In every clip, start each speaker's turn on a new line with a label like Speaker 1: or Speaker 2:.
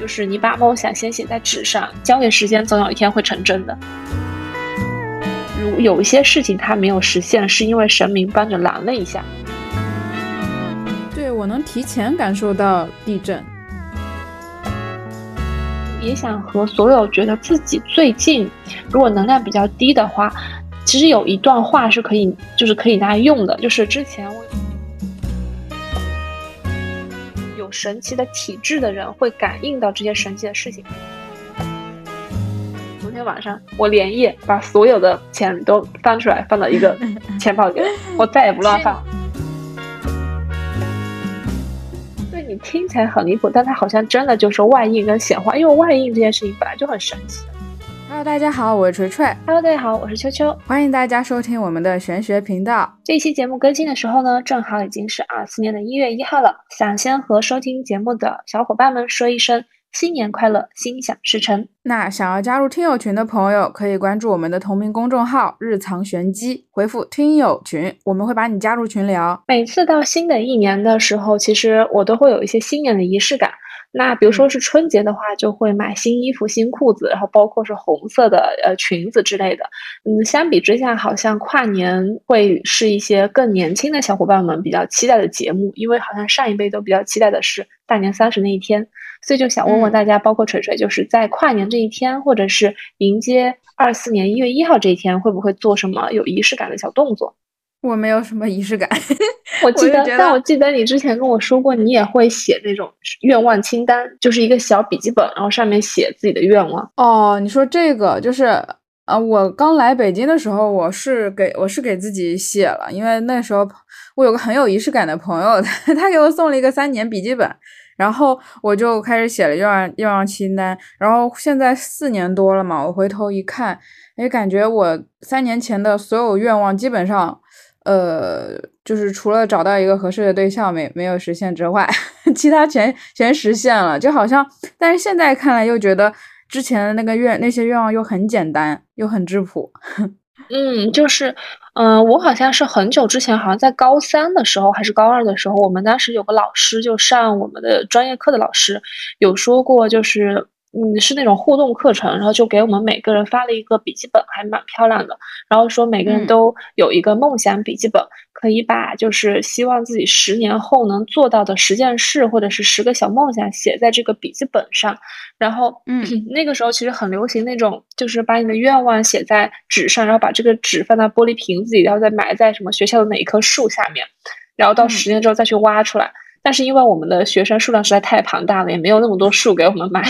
Speaker 1: 就是你把梦想先写在纸上，交给时间，总有一天会成真的。如有一些事情它没有实现，是因为神明帮着拦了一下。
Speaker 2: 对我能提前感受到地震。
Speaker 1: 也想和所有觉得自己最近如果能量比较低的话，其实有一段话是可以，就是可以拿来用的，就是之前我。神奇的体质的人会感应到这些神奇的事情。昨天晚上我连夜把所有的钱都翻出来，放到一个 钱包里，我再也不乱放。对你听起来很离谱，但它好像真的就是外应跟显化，因为外应这件事情本来就很神奇。
Speaker 2: Hello，大家好，我是锤锤。
Speaker 1: Hello，大家好，我是秋秋。
Speaker 2: 欢迎大家收听我们的玄学频道。
Speaker 1: 这期节目更新的时候呢，正好已经是二四年的一月一号了。想先和收听节目的小伙伴们说一声新年快乐，心想事成。
Speaker 2: 那想要加入听友群的朋友，可以关注我们的同名公众号“日藏玄机”，回复“听友群”，我们会把你加入群聊。
Speaker 1: 每次到新的一年的时候，其实我都会有一些新年的仪式感。那比如说是春节的话，就会买新衣服、新裤子，然后包括是红色的呃裙子之类的。嗯，相比之下，好像跨年会是一些更年轻的小伙伴们比较期待的节目，因为好像上一辈都比较期待的是大年三十那一天，所以就想问问大家，包括锤锤，就是在跨年这一天，或者是迎接二四年一月一号这一天，会不会做什么有仪式感的小动作？
Speaker 2: 我没有什么仪式感，
Speaker 1: 我记得，但我记得你之前跟我说过，你也会写那种愿望清单，就是一个小笔记本，然后上面写自己的愿望。
Speaker 2: 哦，你说这个就是，呃，我刚来北京的时候，我是给我是给自己写了，因为那时候我有个很有仪式感的朋友，他 他给我送了一个三年笔记本，然后我就开始写了愿望愿望清单，然后现在四年多了嘛，我回头一看，哎，感觉我三年前的所有愿望基本上。呃，就是除了找到一个合适的对象没没有实现之外，其他全全实现了，就好像，但是现在看来又觉得之前的那个愿那些愿望又很简单又很质朴。
Speaker 1: 嗯，就是，嗯，我好像是很久之前，好像在高三的时候还是高二的时候，我们当时有个老师就上我们的专业课的老师有说过，就是。嗯，是那种互动课程，然后就给我们每个人发了一个笔记本，还蛮漂亮的。然后说每个人都有一个梦想笔记本，可以把就是希望自己十年后能做到的十件事，或者是十个小梦想写在这个笔记本上。然后，嗯，那个时候其实很流行那种，就是把你的愿望写在纸上，然后把这个纸放在玻璃瓶子里，然后再埋在什么学校的哪一棵树下面，然后到十年之后再去挖出来。但是因为我们的学生数量实在太庞大了，也没有那么多树给我们埋。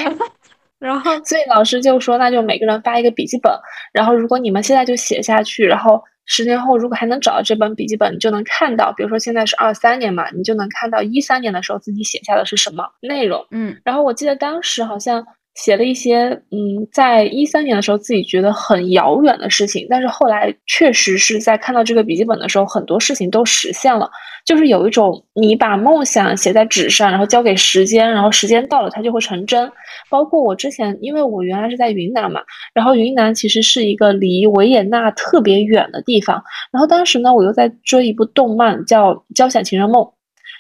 Speaker 1: 然后，所以老师就说，那就每个人发一个笔记本，然后如果你们现在就写下去，然后十年后如果还能找到这本笔记本，你就能看到，比如说现在是二三年嘛，你就能看到一三年的时候自己写下的是什么内容。
Speaker 2: 嗯，
Speaker 1: 然后我记得当时好像写了一些，嗯，在一三年的时候自己觉得很遥远的事情，但是后来确实是在看到这个笔记本的时候，很多事情都实现了。就是有一种，你把梦想写在纸上，然后交给时间，然后时间到了，它就会成真。包括我之前，因为我原来是在云南嘛，然后云南其实是一个离维也纳特别远的地方。然后当时呢，我又在追一部动漫叫《交响情人梦》，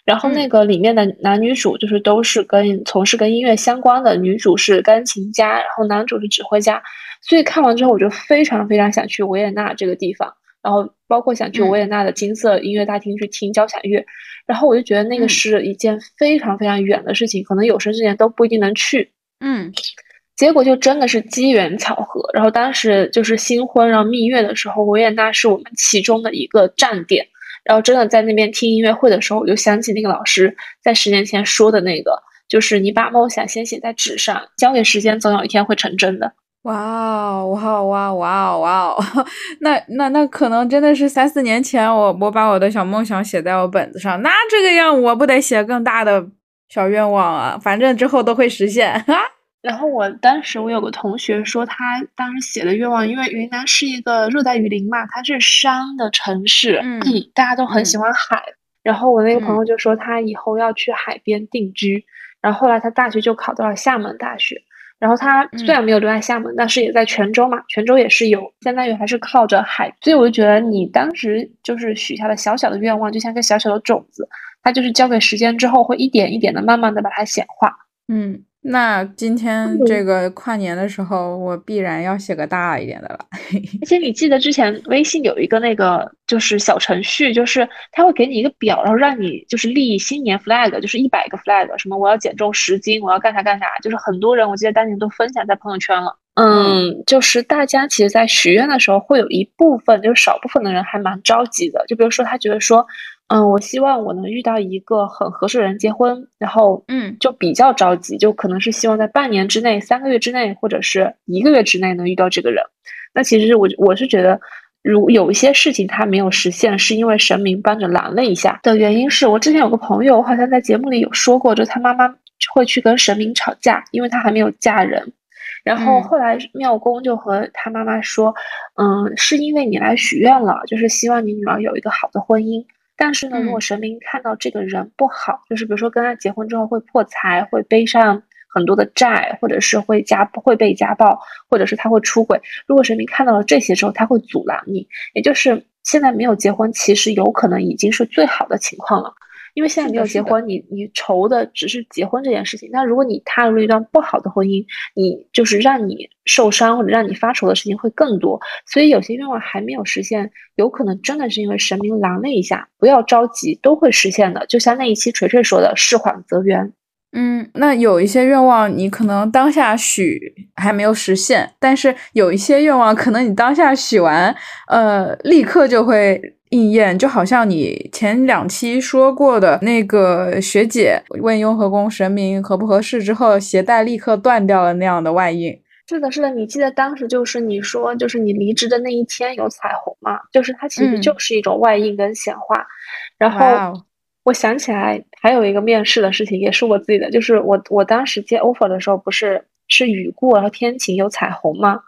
Speaker 1: 然后那个里面的男女主就是都是跟从事跟音乐相关的，女主是钢琴家，然后男主是指挥家。所以看完之后，我就非常非常想去维也纳这个地方。然后包括想去维也纳的金色音乐大厅去听交响乐，然后我就觉得那个是一件非常非常远的事情，可能有生之年都不一定能去。
Speaker 2: 嗯，
Speaker 1: 结果就真的是机缘巧合。然后当时就是新婚然后蜜月的时候，维也纳是我们其中的一个站点。然后真的在那边听音乐会的时候，我就想起那个老师在十年前说的那个，就是你把梦想先写在纸上，交给时间，总有一天会成真的。
Speaker 2: 哇哦，哇哦哇哦哇哦哇哦！那那那可能真的是三四年前，我我把我的小梦想写在我本子上，那这个样我不得写更大的小愿望啊？反正之后都会实现哈。
Speaker 1: 然后我当时我有个同学说，他当时写的愿望，因为云南是一个热带雨林嘛，它是山的城市，嗯，大家都很喜欢海。然后我那个朋友就说，他以后要去海边定居。然后后来他大学就考到了厦门大学。然后他虽然没有留在厦门，但是也在泉州嘛，泉州也是有，相当于还是靠着海，所以我就觉得你当时就是许下的小小的愿望，就像个小小的种子，它就是交给时间之后，会一点一点的慢慢的把它显化。
Speaker 2: 嗯，那今天这个跨年的时候，我必然要写个大一点的了。
Speaker 1: 而且你记得之前微信有一个那个就是小程序，就是它会给你一个表，然后让你就是立新年 flag，就是一百个 flag，什么我要减重十斤，我要干啥干啥，就是很多人我记得当年都分享在朋友圈了。嗯，就是大家其实，在许愿的时候，会有一部分就是少部分的人还蛮着急的，就比如说他觉得说。嗯，我希望我能遇到一个很合适的人结婚，然后
Speaker 2: 嗯，
Speaker 1: 就比较着急，就可能是希望在半年之内、三个月之内，或者是一个月之内能遇到这个人。那其实我我是觉得，如有一些事情他没有实现，是因为神明帮着拦了一下的原因。是我之前有个朋友，我好像在节目里有说过，就他妈妈会去跟神明吵架，因为他还没有嫁人。然后后来庙公就和他妈妈说，嗯，是因为你来许愿了，就是希望你女儿有一个好的婚姻。但是呢，如果神明看到这个人不好，就是比如说跟他结婚之后会破财，会背上很多的债，或者是会家会被家暴，或者是他会出轨。如果神明看到了这些之后，他会阻拦你。也就是现在没有结婚，其实有可能已经是最好的情况了。因为现在没有结婚，你你愁的只是结婚这件事情。那如果你踏入一段不好的婚姻，你就是让你受伤或者让你发愁的事情会更多。所以有些愿望还没有实现，有可能真的是因为神明拦了一下。不要着急，都会实现的。就像那一期锤锤说的“事缓则圆”。
Speaker 2: 嗯，那有一些愿望你可能当下许还没有实现，但是有一些愿望可能你当下许完，呃，立刻就会。应验就好像你前两期说过的那个学姐问雍和宫神明合不合适之后，鞋带立刻断掉了那样的外应。
Speaker 1: 是的，是的，你记得当时就是你说，就是你离职的那一天有彩虹嘛？就是它其实就是一种外应跟显化。然后我想起来还有一个面试的事情，也是我自己的，就是我我当时接 offer 的时候，不是是雨过然后天晴有彩虹吗？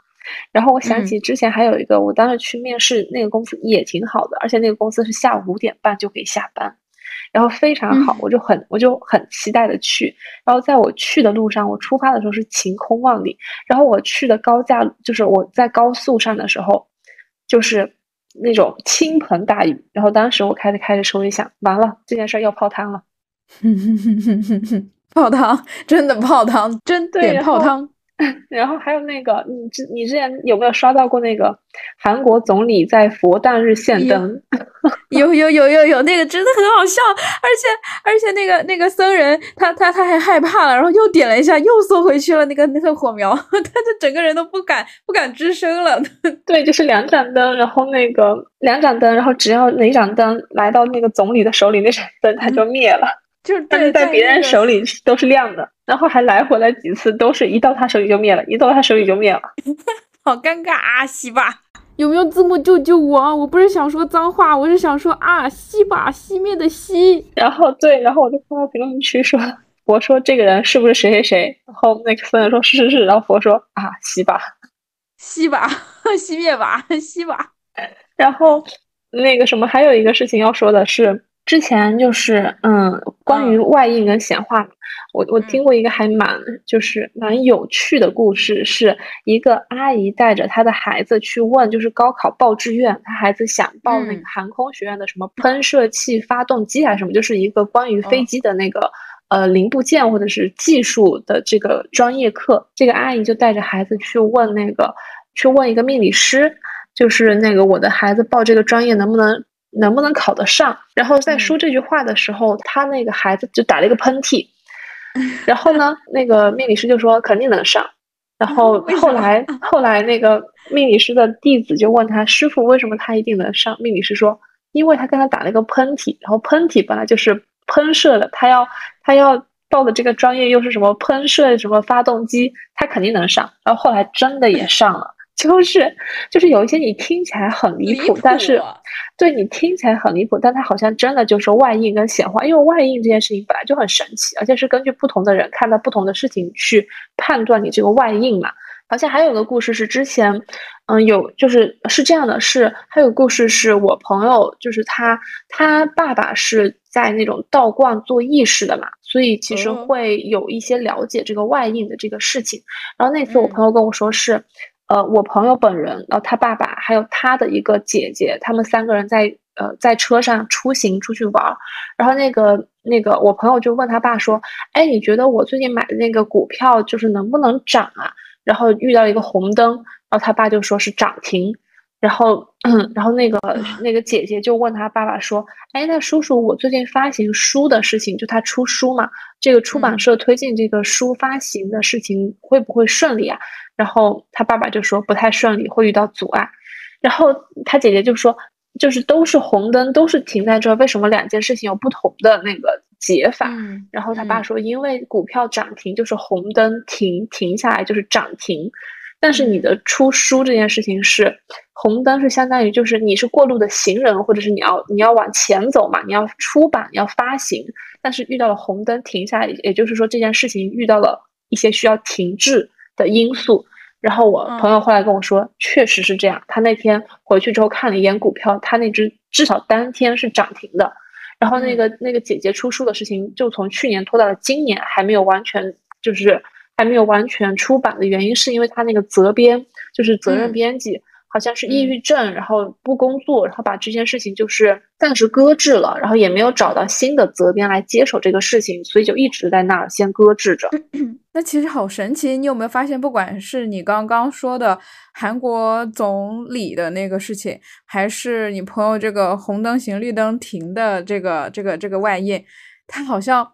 Speaker 1: 然后我想起之前还有一个，我当时去面试那个公司也挺好的，而且那个公司是下午五点半就可以下班，然后非常好，我就很我就很期待的去。然后在我去的路上，我出发的时候是晴空万里，然后我去的高架就是我在高速上的时候，就是那种倾盆大雨。然后当时我开着开着车，我就想，完了，这件事要泡汤了，
Speaker 2: 泡汤，真的泡汤，真点泡汤。
Speaker 1: 然后还有那个，你之你之前有没有刷到过那个韩国总理在佛诞日献灯？
Speaker 2: 有有有有有，那个真的很好笑，而且而且那个那个僧人他他他还害怕了，然后又点了一下，又缩回去了，那个那个火苗，他就整个人都不敢不敢吱声了。
Speaker 1: 对，就是两盏灯，然后那个两盏灯，然后只要哪盏灯来到那个总理的手里，那盏灯它就灭了。
Speaker 2: 就是
Speaker 1: 但是在别人手里都是亮的，然后还来回了几次，都是一到他手里就灭了，一到他手里就灭了，
Speaker 2: 好尴尬啊！西吧，有没有字幕救救我？我不是想说脏话，我是想说啊，西吧，熄灭的熄。
Speaker 1: 然后对，然后我就发到评论区说，佛说这个人是不是谁谁谁？然后那个僧人说是是是，然后佛说啊，西 吧，
Speaker 2: 西吧，熄灭吧，熄吧。
Speaker 1: 然后那个什么，还有一个事情要说的是。之前就是嗯，关于外应跟显化，我我听过一个还蛮就是蛮有趣的故事，是一个阿姨带着她的孩子去问，就是高考报志愿，她孩子想报那个航空学院的什么喷射器发动机还是什么，就是一个关于飞机的那个呃零部件或者是技术的这个专业课，这个阿姨就带着孩子去问那个去问一个命理师，就是那个我的孩子报这个专业能不能？能不能考得上？然后在说这句话的时候，他那个孩子就打了一个喷嚏。然后呢，那个命理师就说肯定能上。然后 后来后来那个命理师的弟子就问他师傅为什么他一定能上？命理师说，因为他刚才打了一个喷嚏，然后喷嚏本来就是喷射的，他要他要报的这个专业又是什么喷射什么发动机，他肯定能上。然后后来真的也上了。就是就是有一些你听起来很离谱，但是对你听起来很离谱，但它好像真的就是外应跟显化，因为外应这件事情本来就很神奇，而且是根据不同的人看到不同的事情去判断你这个外应嘛。好像还有个故事是之前，嗯，有就是是这样的，是还有故事是我朋友，就是他他爸爸是在那种道观做义士的嘛，所以其实会有一些了解这个外应的这个事情。然后那次我朋友跟我说是。呃，我朋友本人，然后他爸爸还有他的一个姐姐，他们三个人在呃在车上出行出去玩儿，然后那个那个我朋友就问他爸说：“哎，你觉得我最近买的那个股票就是能不能涨啊？”然后遇到一个红灯，然后他爸就说是涨停。然后，然后那个那个姐姐就问他爸爸说：“哎，那叔叔，我最近发行书的事情，就他出书嘛，这个出版社推进这个书发行的事情会不会顺利啊？”然后他爸爸就说：“不太顺利，会遇到阻碍。”然后他姐姐就说：“就是都是红灯，都是停在这，为什么两件事情有不同的那个解法？”然后他爸说：“因为股票涨停就是红灯，停停下来就是涨停。”但是你的出书这件事情是红灯，是相当于就是你是过路的行人，或者是你要你要往前走嘛，你要出版要发行，但是遇到了红灯停下来，也就是说这件事情遇到了一些需要停滞的因素。然后我朋友后来跟我说，确实是这样。他那天回去之后看了一眼股票，他那只至少当天是涨停的。然后那个那个姐姐出书的事情，就从去年拖到了今年，还没有完全就是。还没有完全出版的原因，是因为他那个责编就是责任编辑，好像是抑郁症，然后不工作，然后把这件事情就是暂时搁置了，然后也没有找到新的责编来接手这个事情，所以就一直在那儿先搁置着。
Speaker 2: 那其实好神奇，你有没有发现，不管是你刚刚说的韩国总理的那个事情，还是你朋友这个红灯行绿灯停的这个这个这个外印，他好像。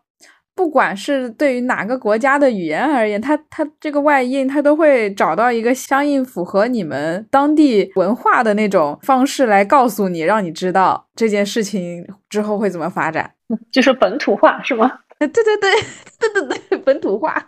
Speaker 2: 不管是对于哪个国家的语言而言，它它这个外印，它都会找到一个相应符合你们当地文化的那种方式来告诉你，让你知道这件事情之后会怎么发展，
Speaker 1: 就是本土化是吗？
Speaker 2: 对对对 对对对，本土化。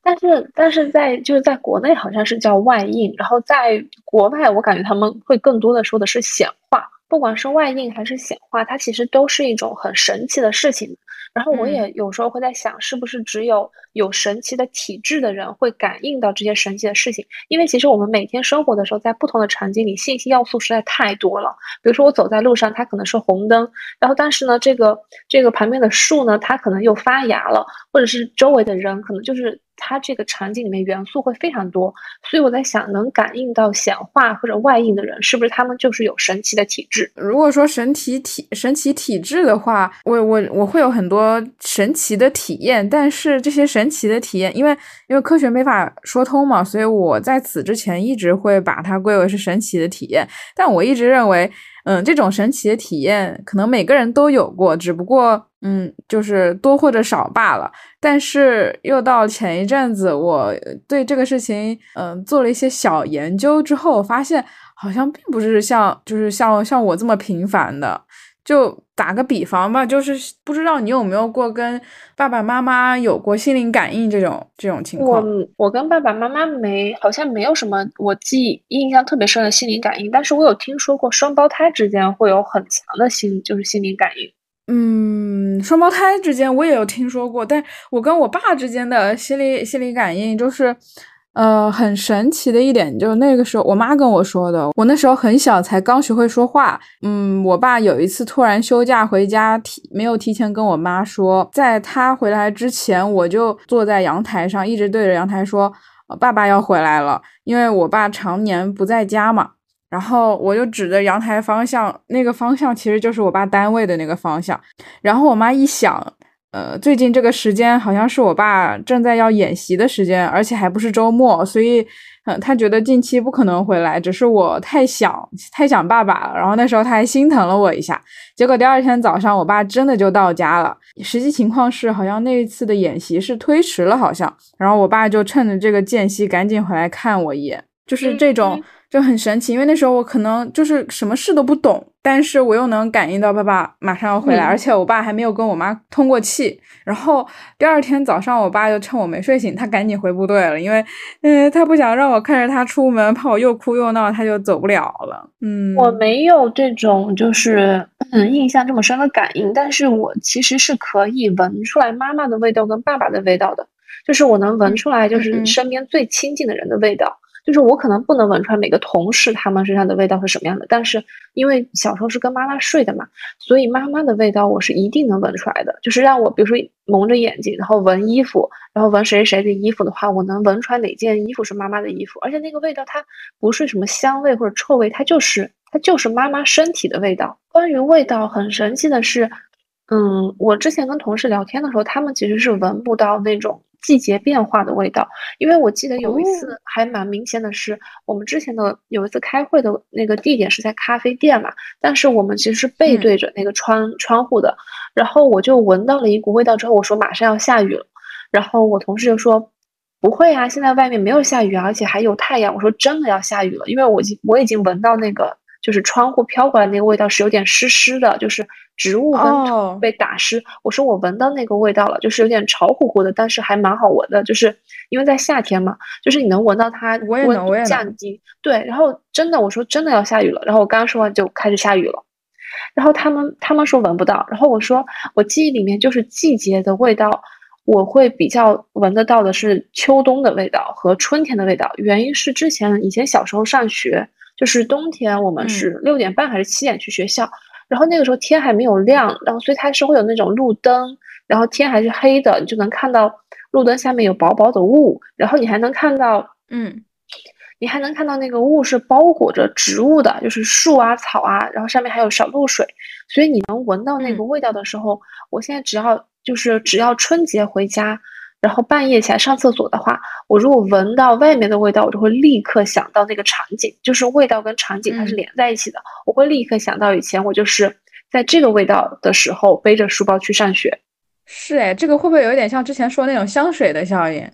Speaker 1: 但是但是在就是在国内好像是叫外印，然后在国外我感觉他们会更多的说的是显化。不管是外印还是显化，它其实都是一种很神奇的事情。然后我也有时候会在想，是不是只有有神奇的体质的人会感应到这些神奇的事情？因为其实我们每天生活的时候，在不同的场景里，信息要素实在太多了。比如说我走在路上，它可能是红灯，然后但是呢，这个这个旁边的树呢，它可能又发芽了，或者是周围的人可能就是。它这个场景里面元素会非常多，所以我在想，能感应到显化或者外应的人，是不是他们就是有神奇的体质？
Speaker 2: 如果说神奇体神奇体质的话，我我我会有很多神奇的体验，但是这些神奇的体验，因为因为科学没法说通嘛，所以我在此之前一直会把它归为是神奇的体验。但我一直认为，嗯，这种神奇的体验可能每个人都有过，只不过。嗯，就是多或者少罢了。但是又到前一阵子，我对这个事情，嗯，做了一些小研究之后，发现好像并不是像，就是像像我这么频繁的。就打个比方吧，就是不知道你有没有过跟爸爸妈妈有过心灵感应这种这种情况。
Speaker 1: 我我跟爸爸妈妈没，好像没有什么我记印象特别深的心灵感应。但是我有听说过双胞胎之间会有很强的心，就是心灵感应。
Speaker 2: 嗯，双胞胎之间我也有听说过，但我跟我爸之间的心理心理感应就是，呃，很神奇的一点，就是那个时候我妈跟我说的，我那时候很小，才刚学会说话。嗯，我爸有一次突然休假回家，提没有提前跟我妈说，在他回来之前，我就坐在阳台上，一直对着阳台说，爸爸要回来了，因为我爸常年不在家嘛。然后我就指着阳台方向，那个方向其实就是我爸单位的那个方向。然后我妈一想，呃，最近这个时间好像是我爸正在要演习的时间，而且还不是周末，所以，嗯，他觉得近期不可能回来，只是我太想太想爸爸了。然后那时候他还心疼了我一下。结果第二天早上，我爸真的就到家了。实际情况是，好像那一次的演习是推迟了，好像。然后我爸就趁着这个间隙赶紧回来看我一眼，就是这种。就很神奇，因为那时候我可能就是什么事都不懂，但是我又能感应到爸爸马上要回来，而且我爸还没有跟我妈通过气。然后第二天早上，我爸就趁我没睡醒，他赶紧回部队了，因为，嗯，他不想让我看着他出门，怕我又哭又闹，他就走不了了。嗯，
Speaker 1: 我没有这种就是嗯印象这么深的感应，但是我其实是可以闻出来妈妈的味道跟爸爸的味道的，就是我能闻出来，就是身边最亲近的人的味道。就是我可能不能闻出来每个同事他们身上的味道是什么样的，但是因为小时候是跟妈妈睡的嘛，所以妈妈的味道我是一定能闻出来的。就是让我比如说蒙着眼睛，然后闻衣服，然后闻谁谁的衣服的话，我能闻出来哪件衣服是妈妈的衣服，而且那个味道它不是什么香味或者臭味，它就是它就是妈妈身体的味道。关于味道很神奇的是，嗯，我之前跟同事聊天的时候，他们其实是闻不到那种季节变化的味道，因为我记得有一次还蛮明显的是，我们之前的有一次开会的那个地点是在咖啡店嘛，但是我们其实是背对着那个窗窗户的，然后我就闻到了一股味道之后，我说马上要下雨了，然后我同事就说不会啊，现在外面没有下雨啊，而且还有太阳。我说真的要下雨了，因为我已经我已经闻到那个。就是窗户飘过来那个味道是有点湿湿的，就是植物跟土被打湿。我说我闻到那个味道了，就是有点潮乎乎的，但是还蛮好闻的。就是因为在夏天嘛，就是你能闻到它温度降低。对，然后真的我说真的要下雨了，然后我刚说完就开始下雨了。然后他们他们说闻不到，然后我说我记忆里面就是季节的味道，我会比较闻得到的是秋冬的味道和春天的味道。原因是之前以前小时候上学。就是冬天，我们是六点半还是七点去学校，然后那个时候天还没有亮，然后所以它是会有那种路灯，然后天还是黑的，你就能看到路灯下面有薄薄的雾，然后你还能看到，
Speaker 2: 嗯，
Speaker 1: 你还能看到那个雾是包裹着植物的，就是树啊草啊，然后上面还有小露水，所以你能闻到那个味道的时候，我现在只要就是只要春节回家。然后半夜起来上厕所的话，我如果闻到外面的味道，我就会立刻想到那个场景，就是味道跟场景它是连在一起的。我会立刻想到以前我就是在这个味道的时候背着书包去上学。
Speaker 2: 是哎，这个会不会有一点像之前说那种香水的效应？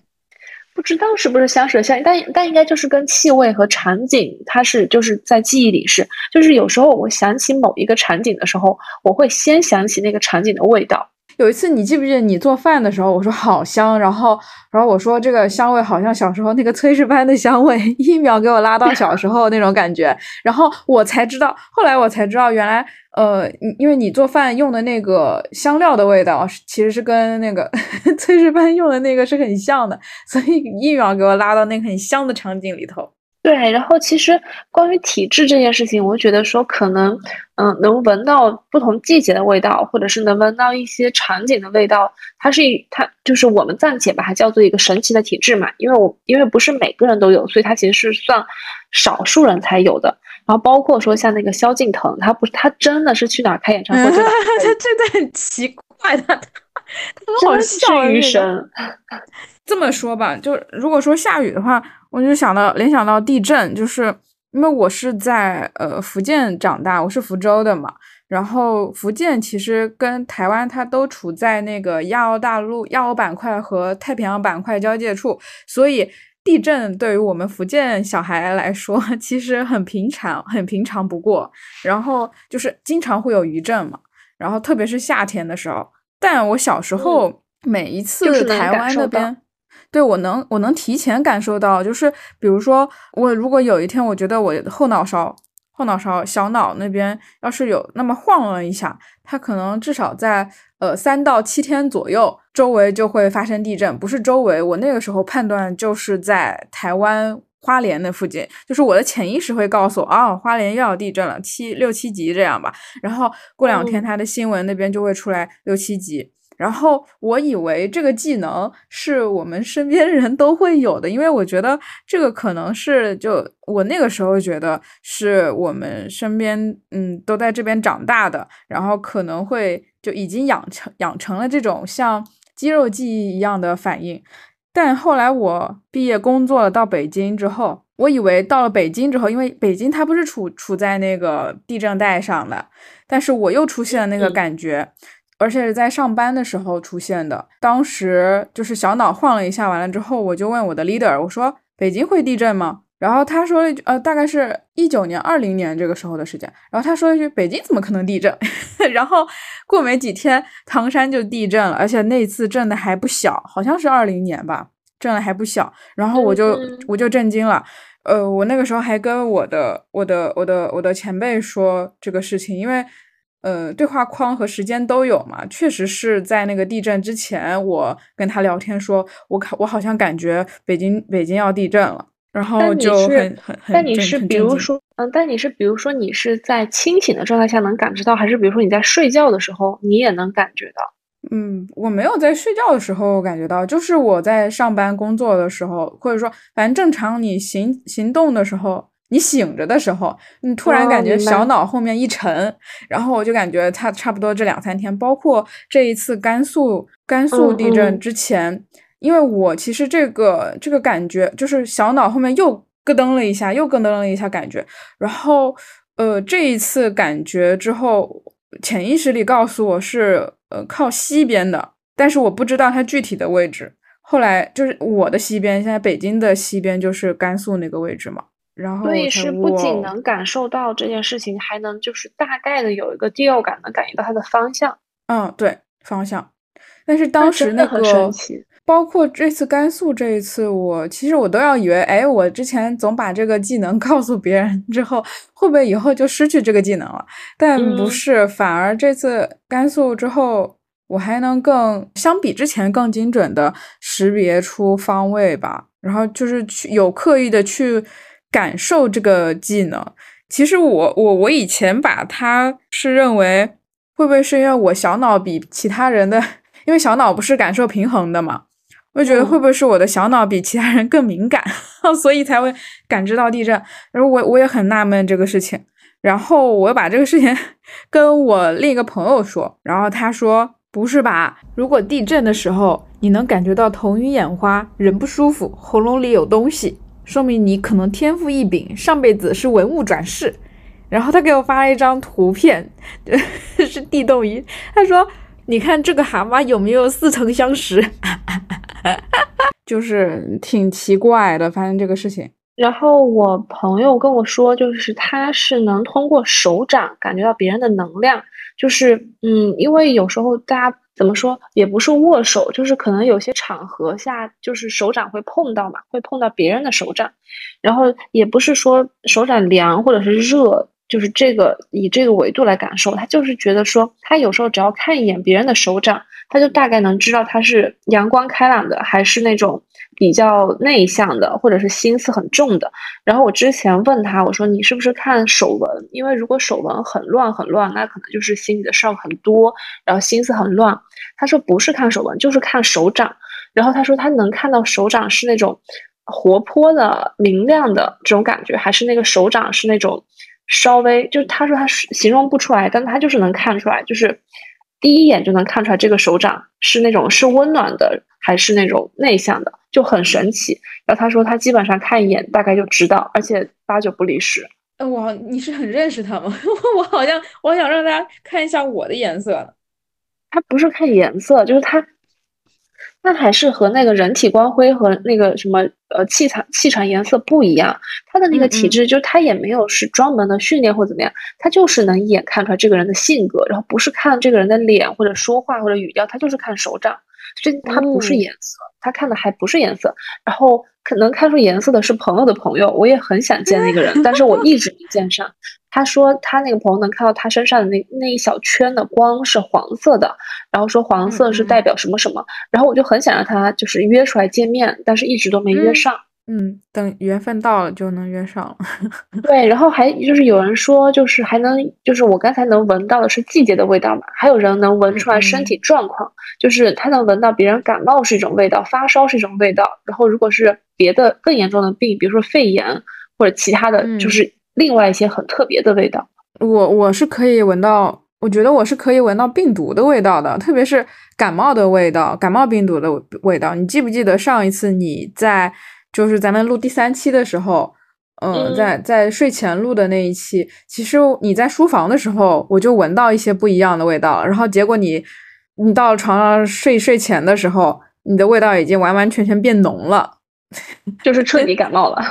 Speaker 1: 不知道是不是香水效应，但但应该就是跟气味和场景，它是就是在记忆里是，就是有时候我想起某一个场景的时候，我会先想起那个场景的味道。
Speaker 2: 有一次，你记不记得你做饭的时候，我说好香，然后，然后我说这个香味好像小时候那个炊事班的香味，一秒给我拉到小时候那种感觉，然后我才知道，后来我才知道，原来，呃，因为你做饭用的那个香料的味道，其实是跟那个 炊事班用的那个是很像的，所以一秒给我拉到那个很香的场景里头。
Speaker 1: 对，然后其实关于体质这件事情，我觉得说可能，嗯，能闻到不同季节的味道，或者是能闻到一些场景的味道，它是一，它就是我们暂且把它叫做一个神奇的体质嘛，因为我因为不是每个人都有，所以它其实是算少数人才有的。然后包括说像那个萧敬腾，他不是他真的是去哪开演唱会，他
Speaker 2: 真的很奇怪的，他 好笑
Speaker 1: 于神。
Speaker 2: 这么说吧，就如果说下雨的话。我就想到联想到地震，就是因为我是在呃福建长大，我是福州的嘛。然后福建其实跟台湾它都处在那个亚欧大陆、亚欧板块和太平洋板块交界处，所以地震对于我们福建小孩来说 其实很平常，很平常不过。然后就是经常会有余震嘛，然后特别是夏天的时候。但我小时候每一次台湾那边。对我能，我能提前感受到，就是比如说，我如果有一天我觉得我后脑勺、后脑勺、小脑那边要是有那么晃了一下，它可能至少在呃三到七天左右，周围就会发生地震。不是周围，我那个时候判断就是在台湾花莲的附近，就是我的潜意识会告诉我，哦，花莲又要地震了，七六七级这样吧。然后过两天他的新闻那边就会出来六七级。然后我以为这个技能是我们身边人都会有的，因为我觉得这个可能是就我那个时候觉得是我们身边嗯都在这边长大的，然后可能会就已经养成养成了这种像肌肉记忆一样的反应。但后来我毕业工作了到北京之后，我以为到了北京之后，因为北京它不是处处在那个地震带上的，但是我又出现了那个感觉。而且是在上班的时候出现的。当时就是小脑晃了一下，完了之后，我就问我的 leader，我说：“北京会地震吗？”然后他说了一句：“呃，大概是一九年、二零年这个时候的时间。”然后他说了一句：“北京怎么可能地震？” 然后过没几天，唐山就地震了，而且那次震的还不小，好像是二零年吧，震的还不小。然后我就我就震惊了。呃，我那个时候还跟我的我的我的我的前辈说这个事情，因为。呃，对话框和时间都有嘛？确实是在那个地震之前，我跟他聊天说，我看我好像感觉北京北京要地震了，然后就很很很
Speaker 1: 但你是比如说，嗯，但你是比如说你是在清醒的状态下能感知到，还是比如说你在睡觉的时候你也能感觉到？
Speaker 2: 嗯，我没有在睡觉的时候感觉到，就是我在上班工作的时候，或者说反正正常你行行动的时候。你醒着的时候，你突然感觉小脑后面一沉，然后我就感觉它差不多这两三天，包括这一次甘肃甘肃地震之前，因为我其实这个这个感觉就是小脑后面又咯噔了一下，又咯噔了一下感觉，然后呃这一次感觉之后，潜意识里告诉我是呃靠西边的，但是我不知道它具体的位置。后来就是我的西边，现在北京的西边就是甘肃那个位置嘛。然后，
Speaker 1: 所以是不仅能感受到这件事情，还能就是大概的有一个第六感，能感觉到它的方向。
Speaker 2: 嗯，对，方向。但是当时那个，包括这次甘肃这一次，我其实我都要以为，哎，我之前总把这个技能 告诉别人之后，会不会以后就失去这个技能了？但不是，反而这次甘肃之后，我还能更相比之前更精准的识别出方位吧。然后就是去有刻意的去。感受这个技能，其实我我我以前把它是认为会不会是因为我小脑比其他人的，因为小脑不是感受平衡的嘛，我就觉得会不会是我的小脑比其他人更敏感，所以才会感知到地震。然后我我也很纳闷这个事情，然后我把这个事情 跟我另一个朋友说，然后他说不是吧？如果地震的时候你能感觉到头晕眼花、人不舒服、喉咙里有东西。说明你可能天赋异禀，上辈子是文物转世。然后他给我发了一张图片，是地动仪。他说：“你看这个蛤蟆有没有似曾相识？” 就是挺奇怪的，发生这个事情。
Speaker 1: 然后我朋友跟我说，就是他是能通过手掌感觉到别人的能量。就是嗯，因为有时候大家。怎么说也不是握手，就是可能有些场合下，就是手掌会碰到嘛，会碰到别人的手掌，然后也不是说手掌凉或者是热，就是这个以这个维度来感受，他就是觉得说，他有时候只要看一眼别人的手掌，他就大概能知道他是阳光开朗的，还是那种。比较内向的，或者是心思很重的。然后我之前问他，我说你是不是看手纹？因为如果手纹很乱很乱，那可能就是心里的事儿很多，然后心思很乱。他说不是看手纹，就是看手掌。然后他说他能看到手掌是那种活泼的、明亮的这种感觉，还是那个手掌是那种稍微，就是他说他形容不出来，但他就是能看出来，就是第一眼就能看出来这个手掌是那种是温暖的，还是那种内向的。就很神奇，然后他说他基本上看一眼大概就知道，而且八九不离十。
Speaker 2: 呃，我你是很认识他吗？我好像我想让大家看一下我的颜色。
Speaker 1: 他不是看颜色，就是他，那还是和那个人体光辉和那个什么呃气场气场颜色不一样。他的那个体质，就是他也没有是专门的训练或怎么样，他就是能一眼看出来这个人的性格，然后不是看这个人的脸或者说话或者语调，他就是看手掌，所以他不是颜色。他看的还不是颜色，然后可能看出颜色的是朋友的朋友，我也很想见那个人，但是我一直没见上。他说他那个朋友能看到他身上的那那一小圈的光是黄色的，然后说黄色是代表什么什么，然后我就很想让他就是约出来见面，但是一直都没约上。
Speaker 2: 嗯，等缘分到了就能约上了。
Speaker 1: 对，然后还就是有人说，就是还能就是我刚才能闻到的是季节的味道嘛？还有人能闻出来身体状况，就是他能闻到别人感冒是一种味道，发烧是一种味道。然后如果是别的更严重的病，比如说肺炎或者其他的就是另外一些很特别的味道。
Speaker 2: 我我是可以闻到，我觉得我是可以闻到病毒的味道的，特别是感冒的味道，感冒病毒的味道。你记不记得上一次你在？就是咱们录第三期的时候，嗯，在在睡前录的那一期，其实你在书房的时候，我就闻到一些不一样的味道。然后结果你你到床上睡睡前的时候，你的味道已经完完全全变浓了，
Speaker 1: 就是彻底感冒了，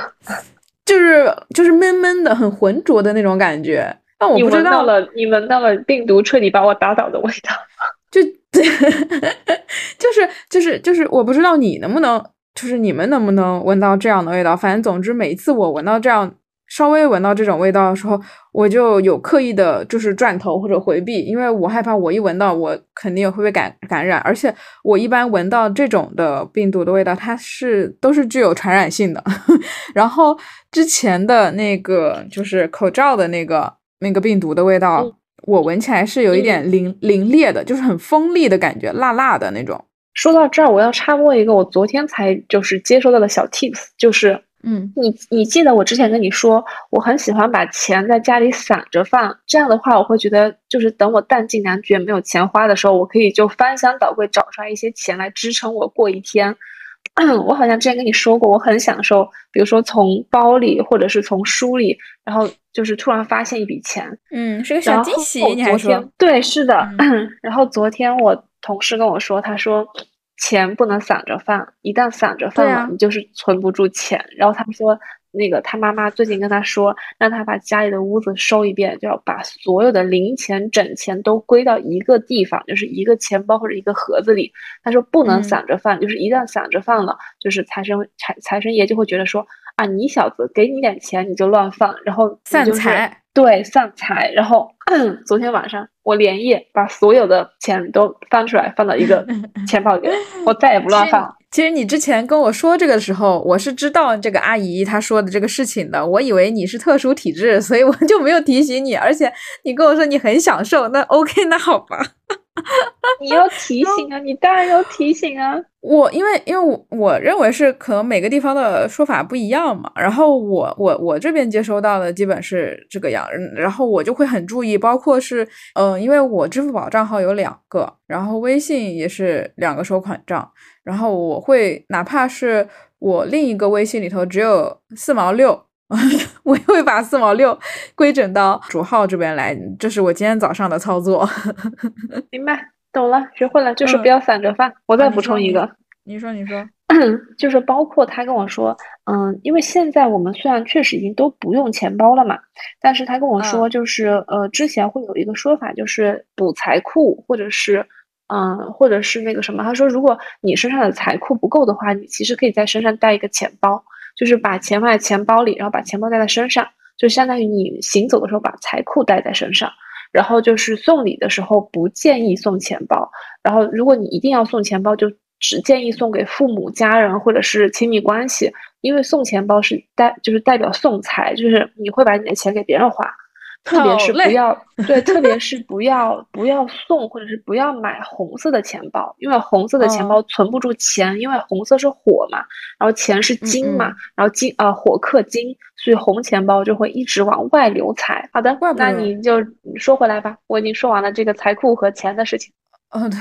Speaker 2: 就是就是闷闷的、很浑浊的那种感觉。但我不知道
Speaker 1: 了，你闻到了病毒彻底把我打倒的味道，
Speaker 2: 就就是就是就是，我不知道你能不能。就是你们能不能闻到这样的味道？反正总之，每一次我闻到这样稍微闻到这种味道的时候，我就有刻意的，就是转头或者回避，因为我害怕我一闻到，我肯定会被感感染。而且我一般闻到这种的病毒的味道，它是都是具有传染性的。然后之前的那个就是口罩的那个那个病毒的味道，我闻起来是有一点凌凌冽的，就是很锋利的感觉，辣辣的那种。
Speaker 1: 说到这儿，我要插播一个我昨天才就是接收到的小 tips，就是
Speaker 2: 嗯，
Speaker 1: 你你记得我之前跟你说，我很喜欢把钱在家里散着放，这样的话，我会觉得就是等我弹尽粮绝没有钱花的时候，我可以就翻箱倒柜找出来一些钱来支撑我过一天。我好像之前跟你说过，我很享受，比如说从包里或者是从书里，然后就是突然发现一笔钱，
Speaker 2: 嗯，是个小惊喜。你
Speaker 1: 还说对，是的。然后昨天我同事跟我说，他说。钱不能散着放，一旦散着放了，你就是存不住钱。然后他说，那个他妈妈最近跟他说，让他把家里的屋子收一遍，就要把所有的零钱整钱都归到一个地方，就是一个钱包或者一个盒子里。他说不能散着放，就是一旦散着放了，就是财神财财神爷就会觉得说啊，你小子给你点钱你就乱放，然后
Speaker 2: 散财。
Speaker 1: 对，散财。然后 昨天晚上我连夜把所有的钱都翻出来，放到一个 钱包里，我再也不乱放。
Speaker 2: 其实你之前跟我说这个的时候，我是知道这个阿姨她说的这个事情的。我以为你是特殊体质，所以我就没有提醒你。而且你跟我说你很享受，那 OK，那好吧。
Speaker 1: 你要提醒啊！你当然要提醒啊！
Speaker 2: 我因为因为我我认为是可能每个地方的说法不一样嘛。然后我我我这边接收到的基本是这个样，然后我就会很注意，包括是嗯，因为我支付宝账号有两个，然后微信也是两个收款账，然后我会哪怕是我另一个微信里头只有四毛六。我会把四毛六规整到主号这边来，这是我今天早上的操作。
Speaker 1: 明白，懂了，学会了，就是不要散着放。我再补充一个，
Speaker 2: 你说，你说，
Speaker 1: 就是包括他跟我说，嗯，因为现在我们虽然确实已经都不用钱包了嘛，但是他跟我说，就是呃，之前会有一个说法，就是补财库，或者是嗯，或者是那个什么，他说，如果你身上的财库不够的话，你其实可以在身上带一个钱包。就是把钱放在钱包里，然后把钱包带在身上，就相当于你行走的时候把财库带在身上。然后就是送礼的时候不建议送钱包，然后如果你一定要送钱包，就只建议送给父母、家人或者是亲密关系，因为送钱包是代就是代表送财，就是你会把你的钱给别人花。特别是不要 对，特别是不要不要送或者是不要买红色的钱包，因为红色的钱包存不住钱，因为红色是火嘛，然后钱是金嘛，然后金啊火克金，所以红钱包就会一直往外流财。好的，那你就说回来吧，我已经说完了这个财库和钱的事情。
Speaker 2: 哦，对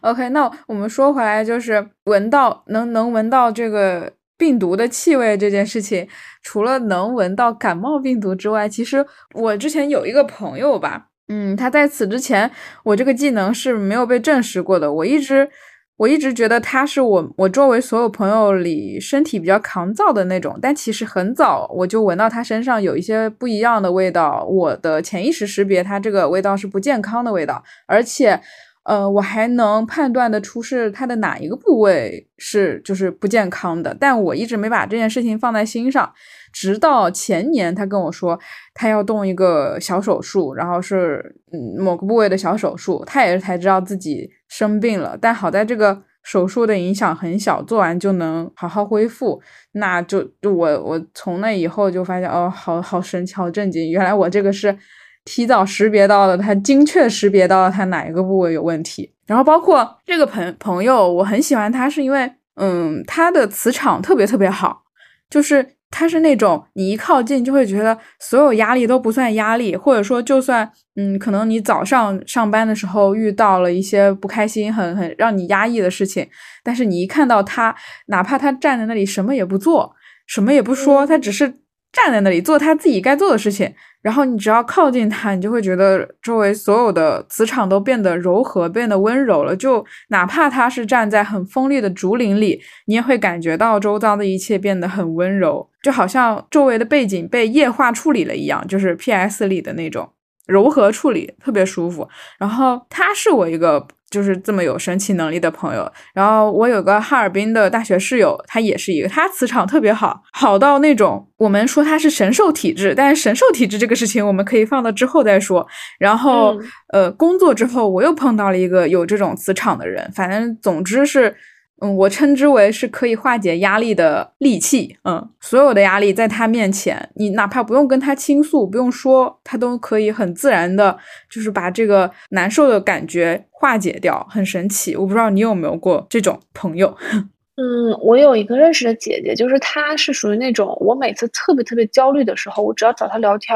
Speaker 2: ，OK，那我们说回来就是闻到能能闻到这个。病毒的气味这件事情，除了能闻到感冒病毒之外，其实我之前有一个朋友吧，嗯，他在此之前，我这个技能是没有被证实过的。我一直我一直觉得他是我我周围所有朋友里身体比较抗造的那种，但其实很早我就闻到他身上有一些不一样的味道，我的潜意识识别他这个味道是不健康的味道，而且。呃，我还能判断得出是它的哪一个部位是就是不健康的，但我一直没把这件事情放在心上，直到前年他跟我说他要动一个小手术，然后是嗯某个部位的小手术，他也是才知道自己生病了，但好在这个手术的影响很小，做完就能好好恢复，那就就我我从那以后就发现哦，好好神奇，好震惊，原来我这个是。提早识别到了，他精确识别到了他哪一个部位有问题。然后包括这个朋朋友，我很喜欢他，是因为，嗯，他的磁场特别特别好，就是他是那种你一靠近就会觉得所有压力都不算压力，或者说就算，嗯，可能你早上上班的时候遇到了一些不开心、很很让你压抑的事情，但是你一看到他，哪怕他站在那里什么也不做，什么也不说，他只是站在那里做他自己该做的事情。然后你只要靠近他，你就会觉得周围所有的磁场都变得柔和，变得温柔了。就哪怕他是站在很锋利的竹林里，你也会感觉到周遭的一切变得很温柔，就好像周围的背景被液化处理了一样，就是 P.S. 里的那种柔和处理，特别舒服。然后他是我一个。就是这么有神奇能力的朋友，然后我有个哈尔滨的大学室友，他也是一个，他磁场特别好，好到那种我们说他是神兽体质，但是神兽体质这个事情我们可以放到之后再说。然后呃，工作之后我又碰到了一个有这种磁场的人，反正总之是。嗯，我称之为是可以化解压力的利器。嗯，所有的压力在他面前，你哪怕不用跟他倾诉，不用说，他都可以很自然的，就是把这个难受的感觉化解掉，很神奇。我不知道你有没有过这种朋友。
Speaker 1: 嗯，我有一个认识的姐姐，就是她是属于那种，我每次特别特别焦虑的时候，我只要找她聊天，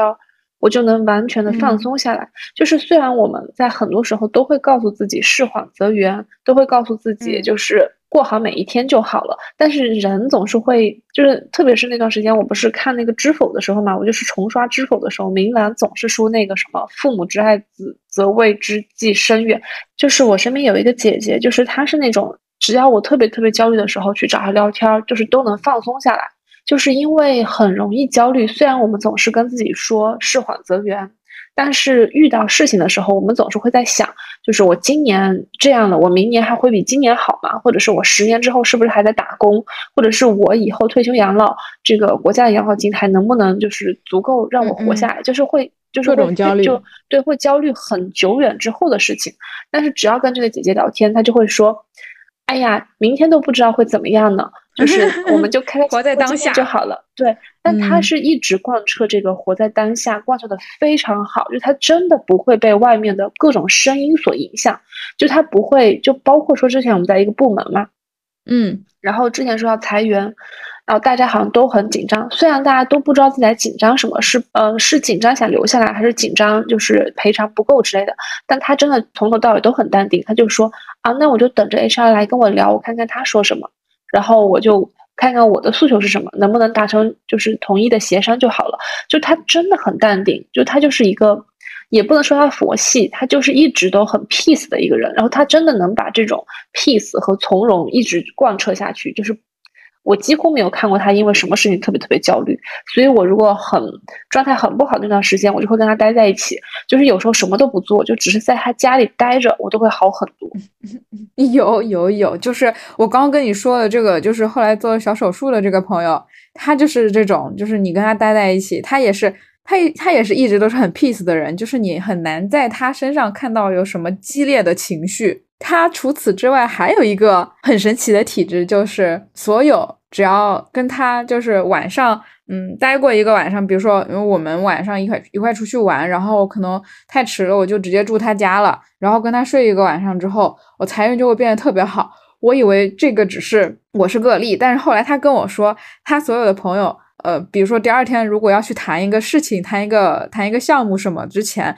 Speaker 1: 我就能完全的放松下来。就是虽然我们在很多时候都会告诉自己事缓则圆，都会告诉自己就是过好每一天就好了，但是人总是会，就是特别是那段时间，我不是看那个知否的时候嘛，我就是重刷知否的时候，明兰总是说那个什么父母之爱子，则为之计深远。就是我身边有一个姐姐，就是她是那种。只要我特别特别焦虑的时候去找她聊天，就是都能放松下来。就是因为很容易焦虑，虽然我们总是跟自己说事缓则圆，但是遇到事情的时候，我们总是会在想，就是我今年这样了，我明年还会比今年好吗？或者是我十年之后是不是还在打工？或者是我以后退休养老，这个国家的养老金还能不能就是足够让我活下来？就是会就是
Speaker 2: 各种焦虑，
Speaker 1: 就对，会焦虑很久远之后的事情。但是只要跟这个姐姐聊天，她就会说。哎呀，明天都不知道会怎么样呢，就 是我们就开
Speaker 2: 活在当下
Speaker 1: 就好了。对，但他是一直贯彻这个活在当下，贯彻的非常好，就他真的不会被外面的各种声音所影响，就他不会，就包括说之前我们在一个部门嘛，
Speaker 2: 嗯，
Speaker 1: 然后之前说要裁员。然后大家好像都很紧张，虽然大家都不知道自己在紧张什么，是呃是紧张想留下来，还是紧张就是赔偿不够之类的。但他真的从头到尾都很淡定，他就说啊，那我就等着 HR 来跟我聊，我看看他说什么，然后我就看看我的诉求是什么，能不能达成就是统一的协商就好了。就他真的很淡定，就他就是一个，也不能说他佛系，他就是一直都很 peace 的一个人。然后他真的能把这种 peace 和从容一直贯彻下去，就是。我几乎没有看过他因为什么事情特别特别焦虑，所以我如果很状态很不好那段时间，我就会跟他待在一起，就是有时候什么都不做，就只是在他家里待着，我都会好很多。
Speaker 2: 有有有，就是我刚刚跟你说的这个，就是后来做小手术的这个朋友，他就是这种，就是你跟他待在一起，他也是，他他也是一直都是很 peace 的人，就是你很难在他身上看到有什么激烈的情绪。他除此之外还有一个很神奇的体质，就是所有。只要跟他就是晚上，嗯，待过一个晚上，比如说，因为我们晚上一块一块出去玩，然后可能太迟了，我就直接住他家了，然后跟他睡一个晚上之后，我财运就会变得特别好。我以为这个只是我是个例，但是后来他跟我说，他所有的朋友，呃，比如说第二天如果要去谈一个事情，谈一个谈一个项目什么之前，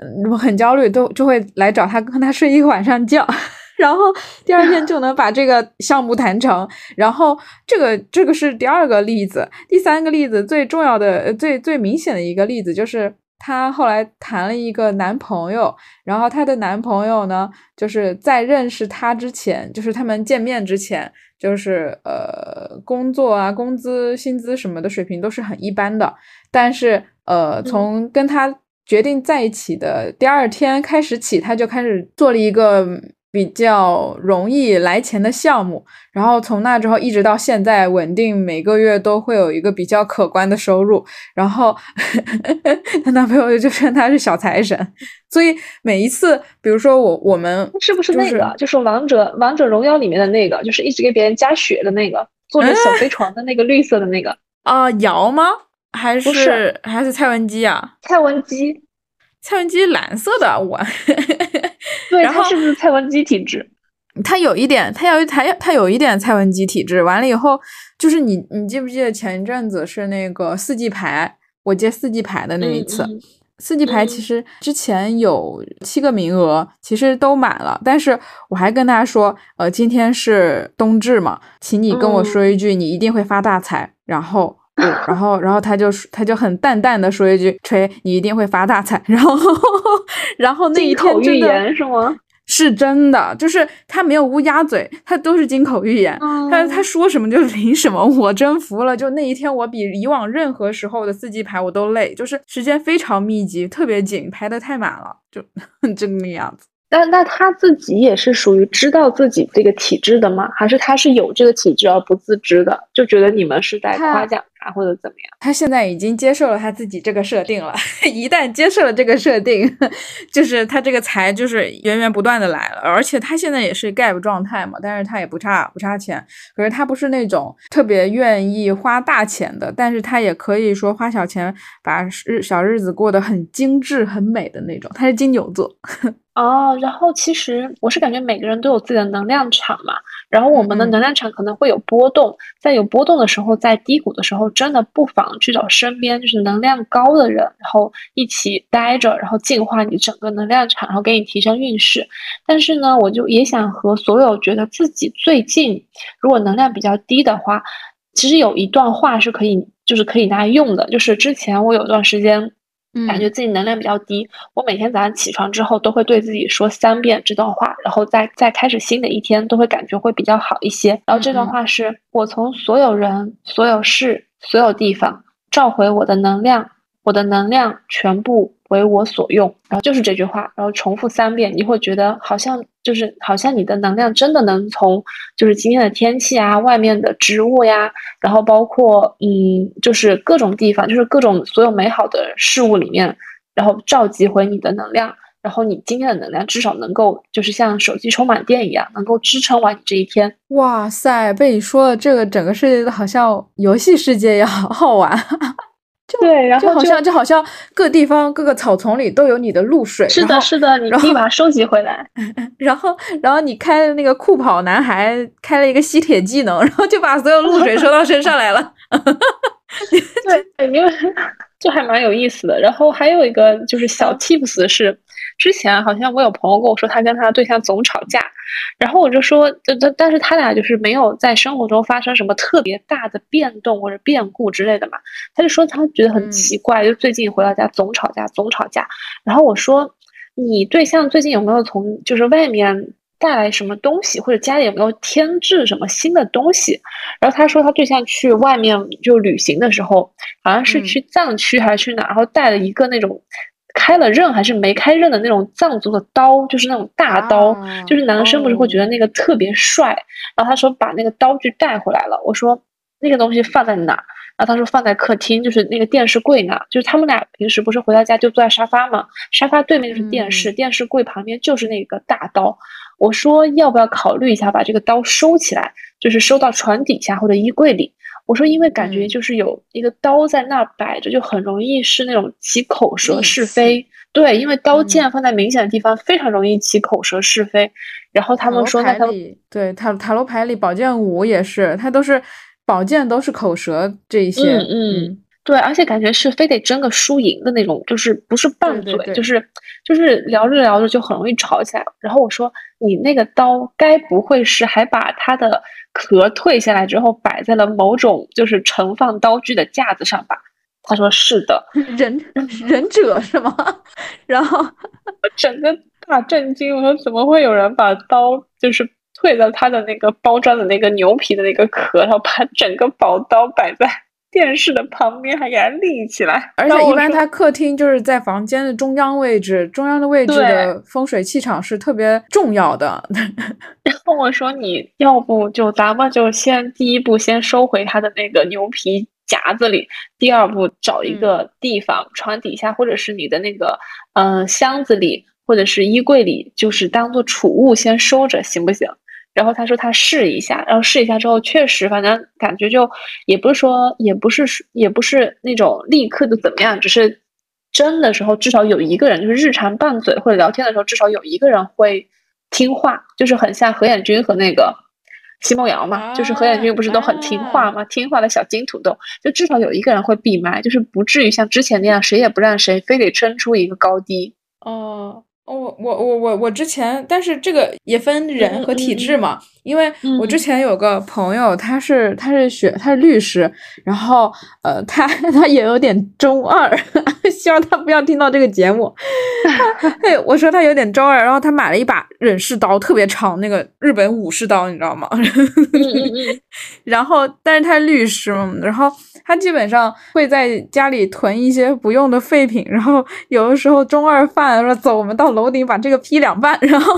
Speaker 2: 嗯，很焦虑，都就会来找他，跟他睡一个晚上觉。然后第二天就能把这个项目谈成，然后这个这个是第二个例子，第三个例子最重要的、最最明显的一个例子就是她后来谈了一个男朋友，然后她的男朋友呢，就是在认识她之前，就是他们见面之前，就是呃工作啊、工资、薪资什么的水平都是很一般的，但是呃从跟他决定在一起的第二天开始起，他就开始做了一个。比较容易来钱的项目，然后从那之后一直到现在稳定，每个月都会有一个比较可观的收入。然后 她男朋友就称她是小财神，所以每一次，比如说我我们
Speaker 1: 是不是那个，就是王者王者荣耀里面的那个，就是一直给别人加血的那个，坐着小飞船的那个绿色的那个
Speaker 2: 啊？瑶吗？还是还是蔡文姬啊？
Speaker 1: 蔡文姬，
Speaker 2: 蔡文姬蓝色的我。
Speaker 1: 对，他是不是蔡文姬体质？
Speaker 2: 他有一点，他要他他有一点蔡文姬体质。完了以后，就是你你记不记得前一阵子是那个四季牌，我接四季牌的那一次，四季牌其实之前有七个名额，其实都满了。但是我还跟他说，呃，今天是冬至嘛，请你跟我说一句，你一定会发大财。然后，然后，然后他就他就很淡淡的说一句，吹，你一定会发大财。然后。然后那一天真
Speaker 1: 的，是吗？
Speaker 2: 是真的，就是他没有乌鸦嘴，他都是金口玉言，他他说什么就灵什么，我真服了。就那一天，我比以往任何时候的四季牌我都累，就是时间非常密集，特别紧，排的太满了，就 这个样子。
Speaker 1: 那那他自己也是属于知道自己这个体质的吗？还是他是有这个体质而不自知的，就觉得你们是在夸奖啊，或者怎么样。
Speaker 2: 他现在已经接受了他自己这个设定了，一旦接受了这个设定，就是他这个财就是源源不断的来了，而且他现在也是 gap 状态嘛，但是他也不差不差钱，可是他不是那种特别愿意花大钱的，但是他也可以说花小钱把日小日子过得很精致很美的那种，他是金牛座。
Speaker 1: 哦，然后其实我是感觉每个人都有自己的能量场嘛，然后我们的能量场可能会有波动，在有波动的时候，在低谷的时候，真的不妨去找身边就是能量高的人，然后一起待着，然后净化你整个能量场，然后给你提升运势。但是呢，我就也想和所有觉得自己最近如果能量比较低的话，其实有一段话是可以，就是可以拿来用的，就是之前我有段时间。感觉自己能量比较低，我每天早上起床之后都会对自己说三遍这段话，然后再再开始新的一天，都会感觉会比较好一些。然后这段话是我从所有人、所有事、所有地方召回我的能量，我的能量全部。为我所用，然后就是这句话，然后重复三遍，你会觉得好像就是好像你的能量真的能从就是今天的天气啊、外面的植物呀，然后包括嗯，就是各种地方，就是各种所有美好的事物里面，然后召集回你的能量，然后你今天的能量至少能够就是像手机充满电一样，能够支撑完你这一天。
Speaker 2: 哇塞，被你说的这个整个世界都好像游戏世界一样好玩。
Speaker 1: 对，然后
Speaker 2: 就好像就好像各地方各个草丛里都有你的露水，
Speaker 1: 是的，是的，你可以把它收集回来。
Speaker 2: 然后，然后你开的那个酷跑男孩开了一个吸铁技能，然后就把所有露水收到身上来了。
Speaker 1: 对，因为就还蛮有意思的。然后还有一个就是小 tips 是。之前好像我有朋友跟我说，他跟他的对象总吵架，然后我就说，但但但是他俩就是没有在生活中发生什么特别大的变动或者变故之类的嘛。他就说他觉得很奇怪，就最近回到家总吵架，总吵架。然后我说，你对象最近有没有从就是外面带来什么东西，或者家里有没有添置什么新的东西？然后他说他对象去外面就旅行的时候，好像是去藏区还是去哪，然后带了一个那种。开了刃还是没开刃的那种藏族的刀，就是那种大刀，就是男生不是会觉得那个特别帅。然后他说把那个刀具带回来了。我说那个东西放在哪？然后他说放在客厅，就是那个电视柜那。就是他们俩平时不是回到家就坐在沙发嘛，沙发对面就是电视，电视柜旁边就是那个大刀。我说要不要考虑一下把这个刀收起来，就是收到床底下或者衣柜里。我说，因为感觉就是有一个刀在那儿摆着，就很容易是那种起口舌是非。对，因为刀剑放在明显的地方，非常容易起口舌是非。然后他们说，那他
Speaker 2: 对塔塔罗牌里宝剑五也是，它都是宝剑都是口舌这一些。
Speaker 1: 嗯嗯，对，而且感觉是非得争个输赢的那种，就是不是拌嘴，就是就是聊着聊着就很容易吵起来。然后我说，你那个刀该不会是还把它的。壳退下来之后，摆在了某种就是盛放刀具的架子上吧。他说是的，
Speaker 2: 忍忍者是吗？然后
Speaker 1: 整个大震惊，我说怎么会有人把刀就是退到他的那个包装的那个牛皮的那个壳，然后把整个宝刀摆在。电视的旁边还给它立起来，
Speaker 2: 而且一般它客厅就是在房间的中央位置，中央的位置的风水气场是特别重要的。
Speaker 1: 然后我说你要不就咱们就先第一步先收回它的那个牛皮夹子里，第二步找一个地方床底下或者是你的那个嗯箱子里或者是衣柜里，就是当做储物先收着，行不行？然后他说他试一下，然后试一下之后，确实反正感觉就也不是说也不是也不是那种立刻的怎么样，只是真的时候至少有一个人就是日常拌嘴或者聊天的时候，至少有一个人会听话，就是很像何彦君和那个奚梦瑶嘛，就是何彦君不是都很听话吗？听话的小金土豆，就至少有一个人会闭麦，就是不至于像之前那样谁也不让谁，非得争出一个高低。
Speaker 2: 哦。我我我我我之前，但是这个也分人和体质嘛。因为我之前有个朋友，他是他是学他是律师，然后呃，他他也有点中二，希望他不要听到这个节目。嘿，我说他有点中二，然后他买了一把忍士刀，特别长，那个日本武士刀，你知道吗？然后但是他是律师嘛，然后。他基本上会在家里囤一些不用的废品，然后有的时候中二犯说走，我们到楼顶把这个劈两半，然后，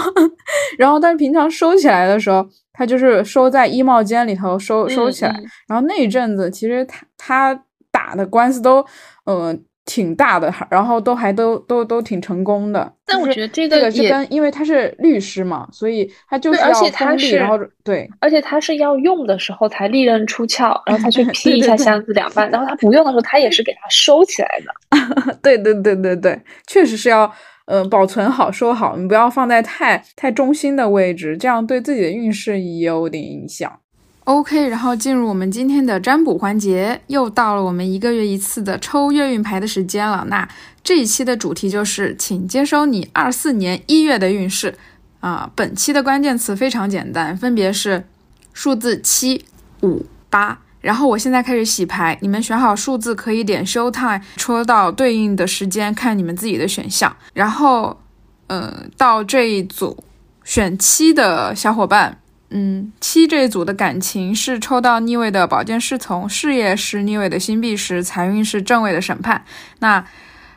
Speaker 2: 然后但是平常收起来的时候，他就是收在衣帽间里头收收起来。然后那一阵子，其实他他打的官司都，嗯。挺大的，然后都还都都都挺成功的。
Speaker 1: 但我觉得
Speaker 2: 这
Speaker 1: 个
Speaker 2: 是跟，因为他是律师嘛，所以他就是要
Speaker 1: 他是，
Speaker 2: 然后对，
Speaker 1: 而且他是要用的时候才利刃出鞘，然后他去 劈一下箱子两半，然后他不用的时候，他也是给他收起来的。
Speaker 2: 对对对对对，确实是要呃保存好收好，你不要放在太太中心的位置，这样对自己的运势也有点影响。OK，然后进入我们今天的占卜环节，又到了我们一个月一次的抽月运牌的时间了。那这一期的主题就是，请接收你二四年一月的运势啊。本期的关键词非常简单，分别是数字七、五、八。然后我现在开始洗牌，你们选好数字可以点 Show Time，戳到对应的时间看你们自己的选项。然后，呃，到这一组选七的小伙伴。嗯，七这一组的感情是抽到逆位的宝剑侍从，事业是逆位的星币十，财运是正位的审判。那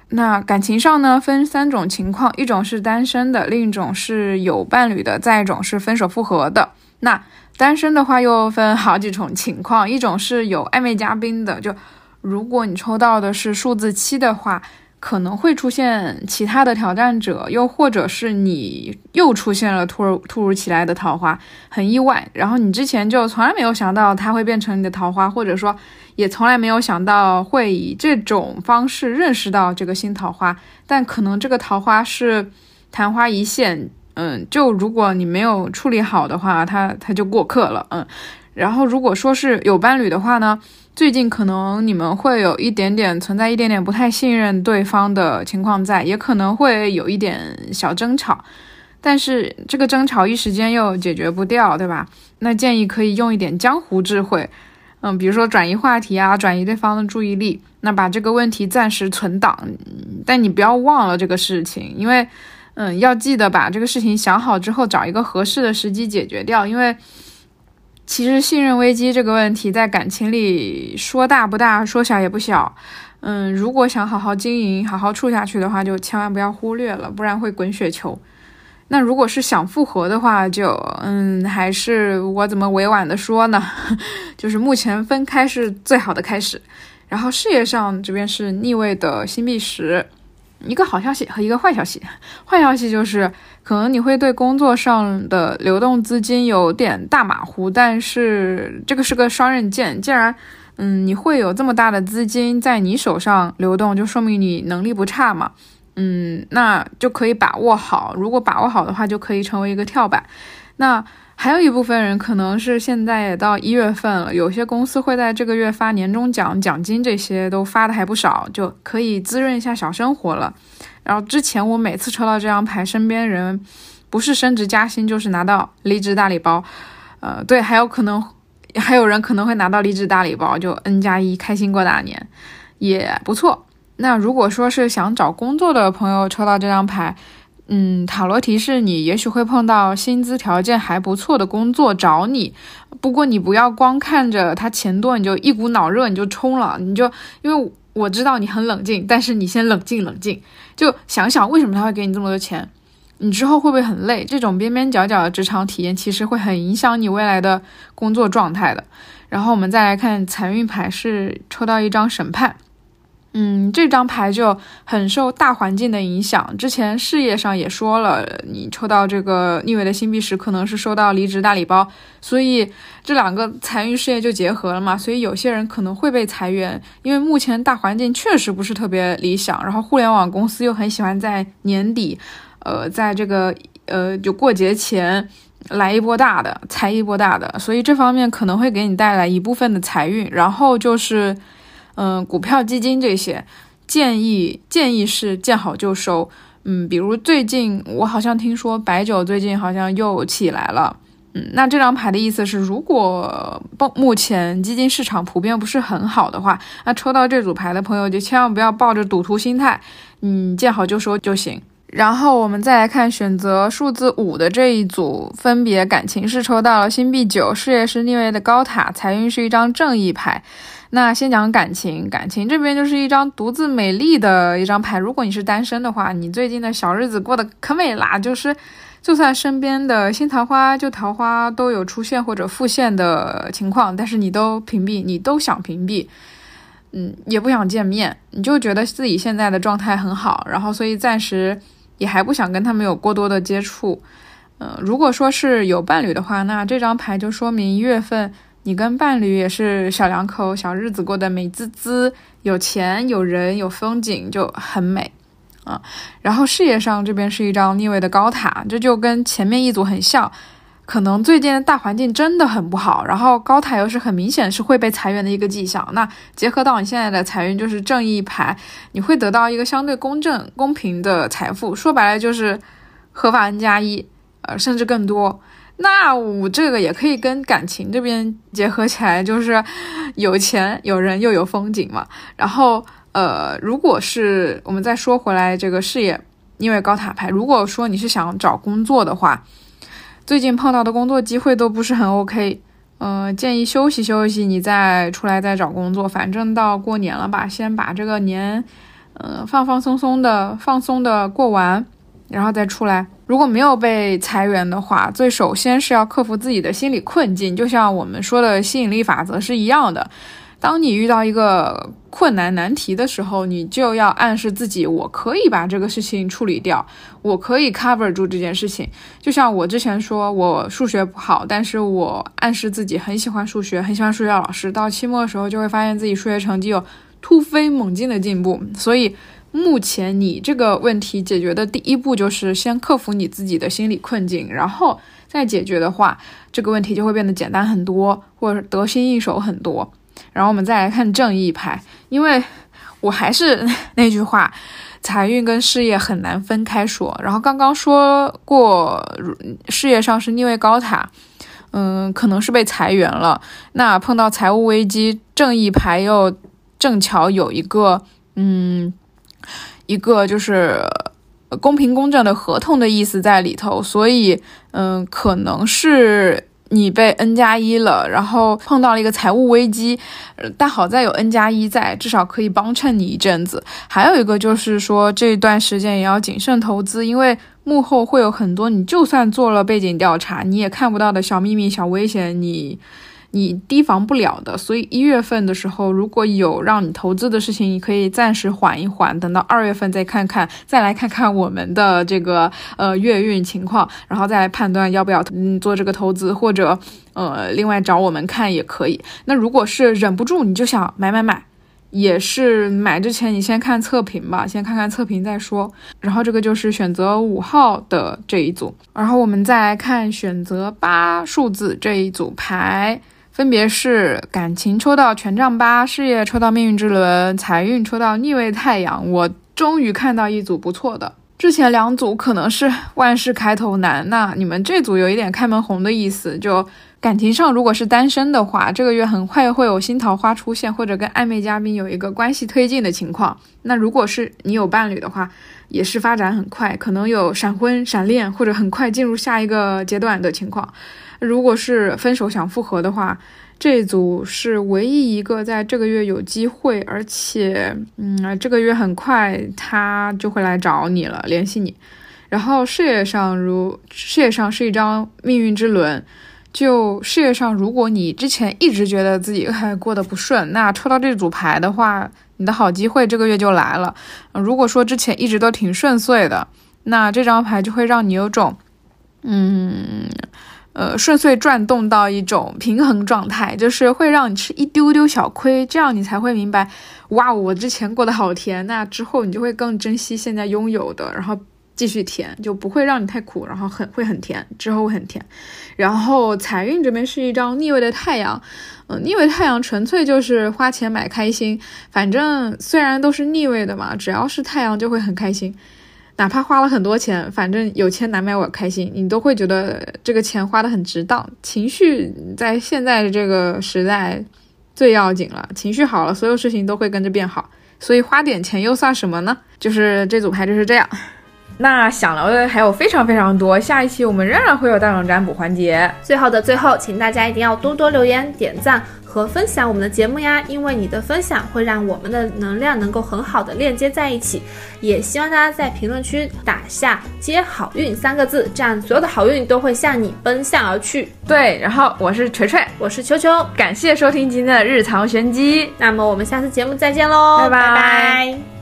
Speaker 2: 那感情上呢，分三种情况，一种是单身的，另一种是有伴侣的，再一种是分手复合的。那单身的话又分好几种情况，一种是有暧昧嘉宾的，就如果你抽到的是数字七的话。可能会出现其他的挑战者，又或者是你又出现了突如突如其来的桃花，很意外。然后你之前就从来没有想到他会变成你的桃花，或者说也从来没有想到会以这种方式认识到这个新桃花。但可能这个桃花是昙花一现，嗯，就如果你没有处理好的话，他他就过客了，嗯。然后如果说是有伴侣的话呢？最近可能你们会有一点点存在一点点不太信任对方的情况在，也可能会有一点小争吵，但是这个争吵一时间又解决不掉，对吧？那建议可以用一点江湖智慧，嗯，比如说转移话题啊，转移对方的注意力，那把这个问题暂时存档，但你不要忘了这个事情，因为，嗯，要记得把这个事情想好之后，找一个合适的时机解决掉，因为。其实信任危机这个问题在感情里说大不大，说小也不小。嗯，如果想好好经营、好好处下去的话，就千万不要忽略了，不然会滚雪球。那如果是想复合的话，就嗯，还是我怎么委婉的说呢？就是目前分开是最好的开始。然后事业上这边是逆位的星币十。一个好消息和一个坏消息，坏消息就是可能你会对工作上的流动资金有点大马虎，但是这个是个双刃剑。既然嗯你会有这么大的资金在你手上流动，就说明你能力不差嘛，嗯，那就可以把握好。如果把握好的话，就可以成为一个跳板。那。还有一部分人可能是现在也到一月份了，有些公司会在这个月发年终奖、奖金，这些都发的还不少，就可以滋润一下小生活了。然后之前我每次抽到这张牌，身边人不是升职加薪，就是拿到离职大礼包。呃，对，还有可能还有人可能会拿到离职大礼包，就 N 加一，开心过大年，也不错。那如果说是想找工作的朋友抽到这张牌。嗯，塔罗提示你，也许会碰到薪资条件还不错的工作找你。不过你不要光看着他钱多，你就一股脑热你就冲了。你就因为我知道你很冷静，但是你先冷静冷静，就想想为什么他会给你这么多钱，你之后会不会很累？这种边边角角的职场体验其实会很影响你未来的工作状态的。然后我们再来看财运牌，是抽到一张审判。嗯，这张牌就很受大环境的影响。之前事业上也说了，你抽到这个逆位的新币时，可能是收到离职大礼包，所以这两个财运事业就结合了嘛。所以有些人可能会被裁员，因为目前大环境确实不是特别理想。然后互联网公司又很喜欢在年底，呃，在这个呃就过节前来一波大的，裁一波大的，所以这方面可能会给你带来一部分的财运。然后就是。嗯，股票、基金这些建议建议是见好就收。嗯，比如最近我好像听说白酒最近好像又起来了。嗯，那这张牌的意思是，如果目目前基金市场普遍不是很好的话，那抽到这组牌的朋友就千万不要抱着赌徒心态，嗯，见好就收就行。然后我们再来看选择数字五的这一组，分别感情是抽到了星币九，事业是逆位的高塔，财运是一张正义牌。那先讲感情，感情这边就是一张独自美丽的一张牌。如果你是单身的话，你最近的小日子过得可美啦，就是就算身边的新桃花、旧桃花都有出现或者复现的情况，但是你都屏蔽，你都想屏蔽。嗯，也不想见面，你就觉得自己现在的状态很好，然后所以暂时也还不想跟他们有过多的接触。嗯，如果说是有伴侣的话，那这张牌就说明一月份你跟伴侣也是小两口小日子过得美滋滋，有钱有人有风景就很美啊。然后事业上这边是一张逆位的高塔，这就跟前面一组很像。可能最近的大环境真的很不好，然后高塔又是很明显是会被裁员的一个迹象。那结合到你现在的财运就是正义牌，你会得到一个相对公正、公平的财富。说白了就是合法 N 加一，呃，甚至更多。那我这个也可以跟感情这边结合起来，就是有钱有人又有风景嘛。然后呃，如果是我们再说回来这个事业，因为高塔牌，如果说你是想找工作的话。最近碰到的工作机会都不是很 OK，嗯，建议休息休息，你再出来再找工作。反正到过年了吧，先把这个年，嗯，放放松松的、放松的过完，然后再出来。如果没有被裁员的话，最首先是要克服自己的心理困境，就像我们说的吸引力法则是一样的。当你遇到一个困难难题的时候，你就要暗示自己，我可以把这个事情处理掉，我可以 cover 住这件事情。就像我之前说，我数学不好，但是我暗示自己很喜欢数学，很喜欢数学老师。到期末的时候，就会发现自己数学成绩有突飞猛进的进步。所以，目前你这个问题解决的第一步就是先克服你自己的心理困境，然后再解决的话，这个问题就会变得简单很多，或者得心应手很多。然后我们再来看正义牌，因为我还是那句话，财运跟事业很难分开说。然后刚刚说过，事业上是逆位高塔，嗯，可能是被裁员了。那碰到财务危机，正义牌又正巧有一个，嗯，一个就是公平公正的合同的意思在里头，所以，嗯，可能是。你被 N 加一了，然后碰到了一个财务危机，但好在有 N 加一在，至少可以帮衬你一阵子。还有一个就是说，这段时间也要谨慎投资，因为幕后会有很多你就算做了背景调查，你也看不到的小秘密、小危险，你。你提防不了的，所以一月份的时候，如果有让你投资的事情，你可以暂时缓一缓，等到二月份再看看，再来看看我们的这个呃月运情况，然后再来判断要不要嗯做这个投资，或者呃另外找我们看也可以。那如果是忍不住你就想买买买，也是买之前你先看测评吧，先看看测评再说。然后这个就是选择五号的这一组，然后我们再来看选择八数字这一组牌。分别是感情抽到权杖八，事业抽到命运之轮，财运抽到逆位太阳。我终于看到一组不错的，之前两组可能是万事开头难，那你们这组有一点开门红的意思。就感情上，如果是单身的话，这个月很快会有新桃花出现，或者跟暧昧嘉宾有一个关系推进的情况。那如果是你有伴侣的话，也是发展很快，可能有闪婚、闪恋，或者很快进入下一个阶段的情况。如果是分手想复合的话，这组是唯一一个在这个月有机会，而且，嗯，这个月很快他就会来找你了，联系你。然后事业上，如事业上是一张命运之轮，就事业上，如果你之前一直觉得自己还过得不顺，那抽到这组牌的话，你的好机会这个月就来了。如果说之前一直都挺顺遂的，那这张牌就会让你有种，嗯。呃，顺遂转动到一种平衡状态，就是会让你吃一丢丢小亏，这样你才会明白，哇，我之前过得好甜，那之后你就会更珍惜现在拥有的，然后继续甜，就不会让你太苦，然后很会很甜，之后会很甜。然后财运这边是一张逆位的太阳，嗯，逆位太阳纯粹就是花钱买开心，反正虽然都是逆位的嘛，只要是太阳就会很开心。哪怕花了很多钱，反正有钱难买我开心，你都会觉得这个钱花的很值当。情绪在现在这个时代最要紧了，情绪好了，所有事情都会跟着变好。所以花点钱又算什么呢？就是这组牌就是这样。
Speaker 3: 那想聊的还有非常非常多，下一期我们仍然会有大众占卜环节。
Speaker 2: 最后的最后，请大家一定要多多留言、点赞和分享我们的节目呀，因为你的分享会让我们的能量能够很好的链接在一起。也希望大家在评论区打下“接好运”三个字，这样所有的好运都会向你奔向而去。
Speaker 3: 对，然后我是锤锤，
Speaker 2: 我是球球，
Speaker 3: 感谢收听今天的日常玄机，
Speaker 2: 那么我们下次节目再见喽，
Speaker 3: 拜
Speaker 2: 拜拜。